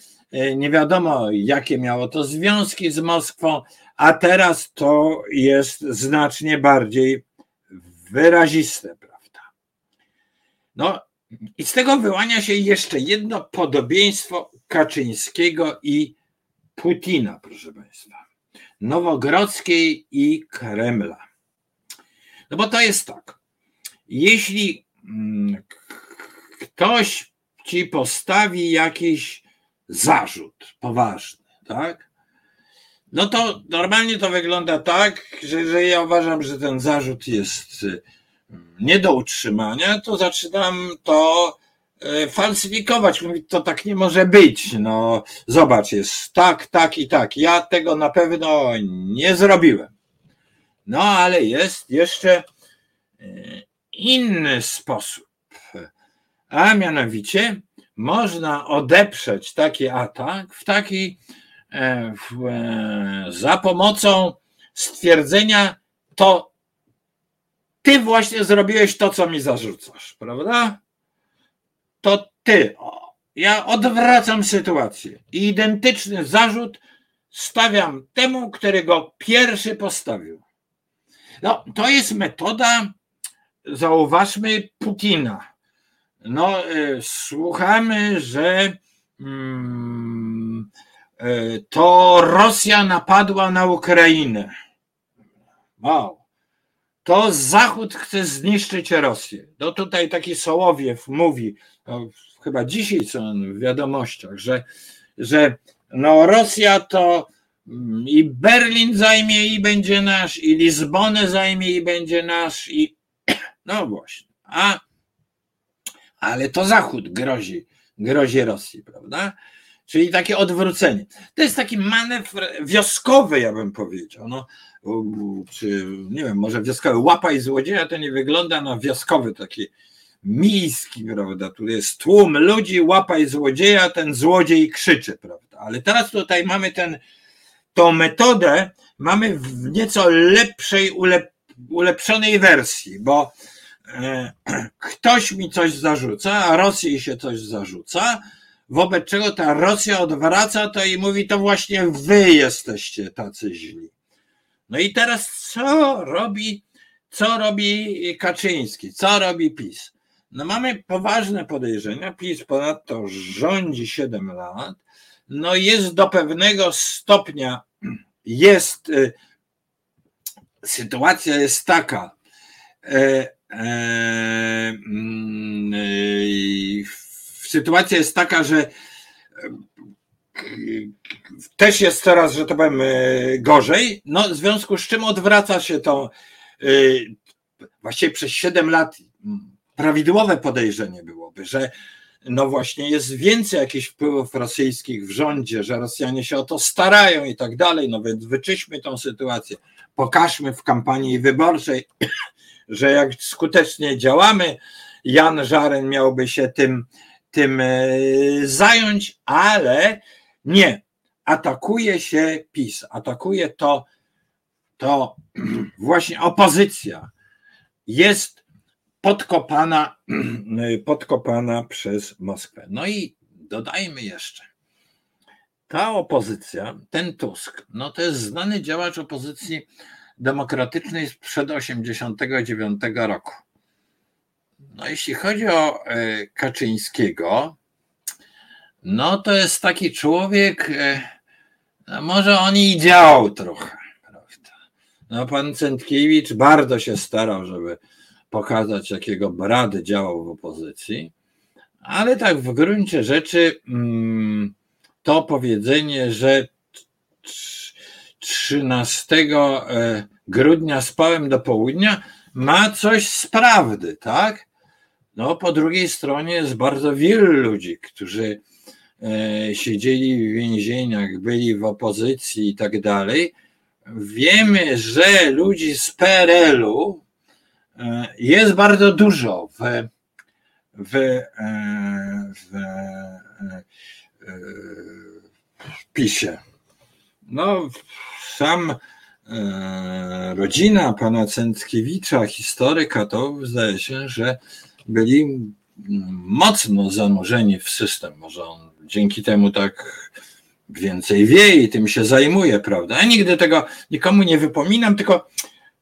nie wiadomo jakie miało to związki z Moskwą, a teraz to jest znacznie bardziej wyraziste, prawda? No i z tego wyłania się jeszcze jedno podobieństwo Kaczyńskiego i Putina, proszę Państwa. Nowogrodzkiej i Kremla. No bo to jest tak. Jeśli mm, ktoś ci postawi jakiś zarzut poważny, tak? No to normalnie to wygląda tak, że, że ja uważam, że ten zarzut jest y, nie do utrzymania, to zaczynam to y, falsyfikować. Mówić, to tak nie może być. No, zobacz, jest tak, tak i tak. Ja tego na pewno nie zrobiłem. No, ale jest jeszcze y, inny sposób. A mianowicie można odeprzeć taki atak w taki E, e, za pomocą stwierdzenia, to ty właśnie zrobiłeś to, co mi zarzucasz, prawda? To ty. Ja odwracam sytuację i identyczny zarzut stawiam temu, który go pierwszy postawił. No, to jest metoda, zauważmy, Putina. No, y, słuchamy, że. Hmm, E, to Rosja napadła na Ukrainę. Wow. To Zachód chce zniszczyć Rosję. No tutaj taki Sołowiew mówi, no, chyba dzisiaj są w wiadomościach, że, że no Rosja to mm, i Berlin zajmie i będzie nasz, i Lizbonę zajmie i będzie nasz, i no właśnie. A, ale to Zachód grozi, grozi Rosji, prawda? Czyli takie odwrócenie. To jest taki manewr wioskowy, ja bym powiedział. No, czy nie wiem, może wioskowy łapa i złodzieja to nie wygląda na wioskowy taki miejski, prawda? Tu jest tłum ludzi, łapa i złodzieja, ten złodziej krzyczy, prawda? Ale teraz tutaj mamy ten, tą metodę, mamy w nieco lepszej, ulep, ulepszonej wersji, bo e, ktoś mi coś zarzuca, a Rosji się coś zarzuca, wobec czego ta Rosja odwraca to i mówi, to właśnie wy jesteście tacy źli. No i teraz co robi, co robi Kaczyński, co robi PiS? No mamy poważne podejrzenia, PiS ponadto rządzi 7 lat, no jest do pewnego stopnia, jest, y, sytuacja jest taka, e, e, mm, y, sytuacja jest taka, że e, też jest coraz, że to powiem, gorzej, no w związku z czym odwraca się to właściwie przez 7 lat prawidłowe podejrzenie byłoby, że no właśnie jest więcej jakichś wpływów rosyjskich w rządzie, że Rosjanie się o to starają i tak dalej, no więc wyczyśmy tą sytuację, pokażmy w kampanii wyborczej, że jak skutecznie działamy, Jan Żaren miałby się tym tym e, zająć, ale nie. Atakuje się PiS, atakuje to, to właśnie opozycja. Jest podkopana, podkopana przez Moskwę. No i dodajmy jeszcze, ta opozycja, ten Tusk, no to jest znany działacz opozycji demokratycznej sprzed 1989 roku. No, jeśli chodzi o e, Kaczyńskiego, no to jest taki człowiek, e, no może on i działał trochę, prawda? No, pan Centkiewicz bardzo się starał, żeby pokazać, jakiego brady działał w opozycji, ale tak w gruncie rzeczy mm, to powiedzenie, że 13 e, grudnia spałem do południa, ma coś z prawdy, tak? No, po drugiej stronie jest bardzo wielu ludzi, którzy e, siedzieli w więzieniach, byli w opozycji i tak dalej. Wiemy, że ludzi z PRL-u jest bardzo dużo w, w, e, w, w PiSie. No, sam rodzina pana Cęckiewicza, historyka, to zdaje się, że byli mocno zanurzeni w system. Może on dzięki temu tak więcej wie i tym się zajmuje, prawda? Ja nigdy tego nikomu nie wypominam, tylko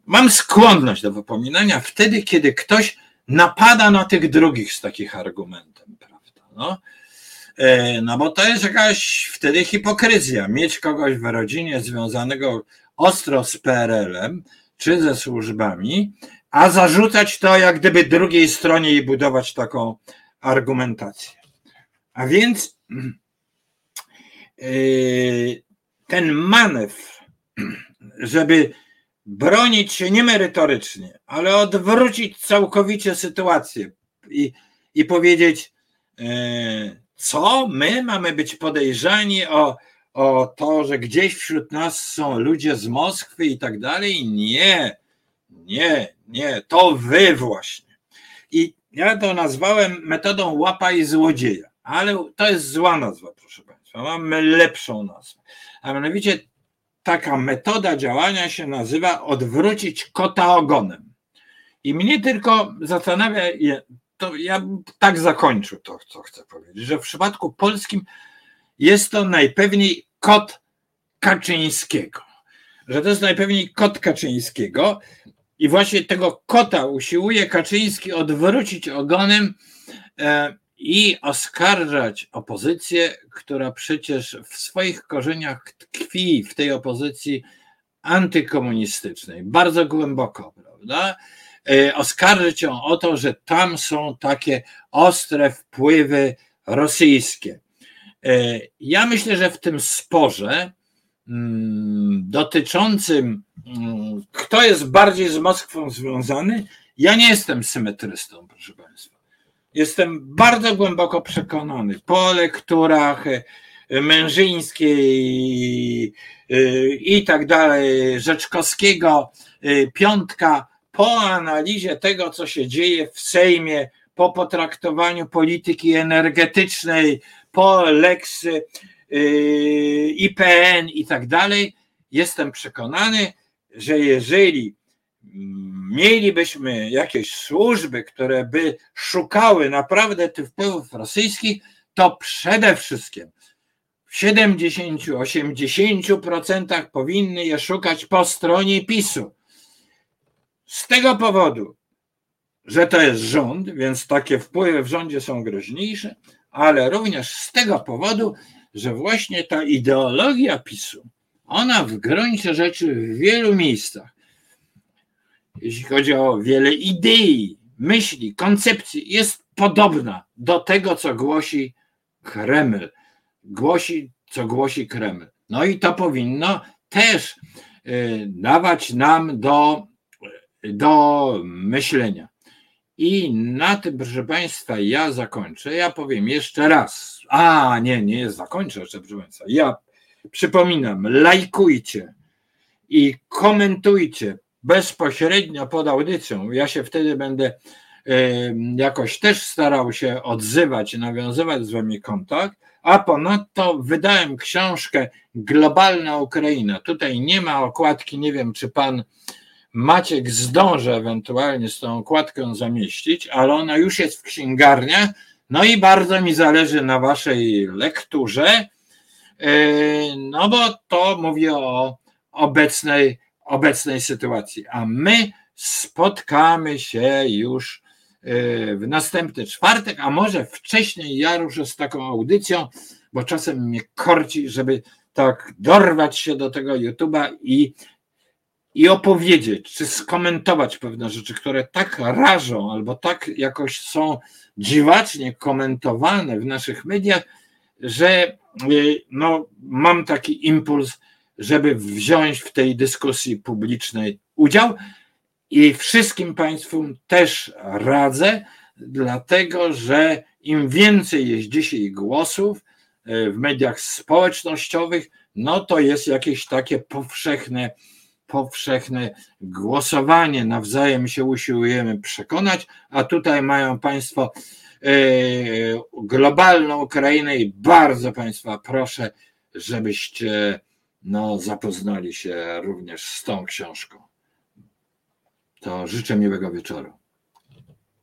mam skłonność do wypominania wtedy, kiedy ktoś napada na tych drugich z takich argumentem, prawda? No, e, no bo to jest jakaś wtedy hipokryzja. Mieć kogoś w rodzinie związanego ostro z PRL-em czy ze służbami, a zarzucać to jak gdyby drugiej stronie i budować taką argumentację. A więc yy, ten manewr, żeby bronić się nie merytorycznie, ale odwrócić całkowicie sytuację i, i powiedzieć, yy, co my mamy być podejrzani o, o to, że gdzieś wśród nas są ludzie z Moskwy i tak dalej. Nie, nie, nie, to wy właśnie. I ja to nazwałem metodą łapa i złodzieja, ale to jest zła nazwa, proszę Państwa. Mamy lepszą nazwę. A mianowicie taka metoda działania się nazywa odwrócić kota ogonem. I mnie tylko zastanawia, to ja tak zakończę to, co chcę powiedzieć, że w przypadku polskim jest to najpewniej kot Kaczyńskiego. Że to jest najpewniej kot Kaczyńskiego, i właśnie tego kota usiłuje Kaczyński odwrócić ogonem e, i oskarżać opozycję, która przecież w swoich korzeniach tkwi w tej opozycji antykomunistycznej, bardzo głęboko, prawda? E, oskarżyć ją o to, że tam są takie ostre wpływy rosyjskie. E, ja myślę, że w tym sporze mm, dotyczącym Mm, kto jest bardziej z Moskwą związany? Ja nie jestem symetrystą, proszę Państwa. Jestem bardzo głęboko przekonany po lekturach e, Mężyńskiej e, i tak dalej, Rzeczkowskiego, e, Piątka, po analizie tego, co się dzieje w Sejmie, po potraktowaniu polityki energetycznej, po Lex IPN i tak dalej, jestem przekonany, że jeżeli mielibyśmy jakieś służby, które by szukały naprawdę tych wpływów rosyjskich, to przede wszystkim w 70-80% powinny je szukać po stronie PiSu. Z tego powodu, że to jest rząd, więc takie wpływy w rządzie są groźniejsze, ale również z tego powodu, że właśnie ta ideologia PiSu, ona w gruncie rzeczy w wielu miejscach, jeśli chodzi o wiele idei, myśli, koncepcji, jest podobna do tego, co głosi Kreml. Głosi, co głosi Kreml. No i to powinno też y, dawać nam do, do myślenia. I na tym, proszę Państwa, ja zakończę. Ja powiem jeszcze raz. A, nie, nie zakończę jeszcze, proszę Państwa. Ja Przypominam, lajkujcie i komentujcie bezpośrednio pod audycją. Ja się wtedy będę jakoś też starał się odzywać, nawiązywać z Wami kontakt. A ponadto wydałem książkę Globalna Ukraina. Tutaj nie ma okładki, nie wiem, czy pan Maciek zdąży ewentualnie z tą okładką zamieścić, ale ona już jest w księgarniach. No i bardzo mi zależy na Waszej lekturze Yy, no bo to mówi o obecnej, obecnej sytuacji. A my spotkamy się już yy, w następny czwartek, a może wcześniej ja ruszę z taką audycją, bo czasem mnie korci, żeby tak dorwać się do tego YouTube'a i, i opowiedzieć, czy skomentować pewne rzeczy, które tak rażą albo tak jakoś są dziwacznie komentowane w naszych mediach, że y, no, mam taki impuls, żeby wziąć w tej dyskusji publicznej udział. I wszystkim Państwu też radzę, dlatego że im więcej jest dzisiaj głosów y, w mediach społecznościowych, no to jest jakieś takie powszechne, powszechne głosowanie, nawzajem się usiłujemy przekonać, a tutaj mają Państwo E, globalną Ukrainę i bardzo Państwa proszę, żebyście no, zapoznali się również z tą książką. To życzę miłego wieczoru.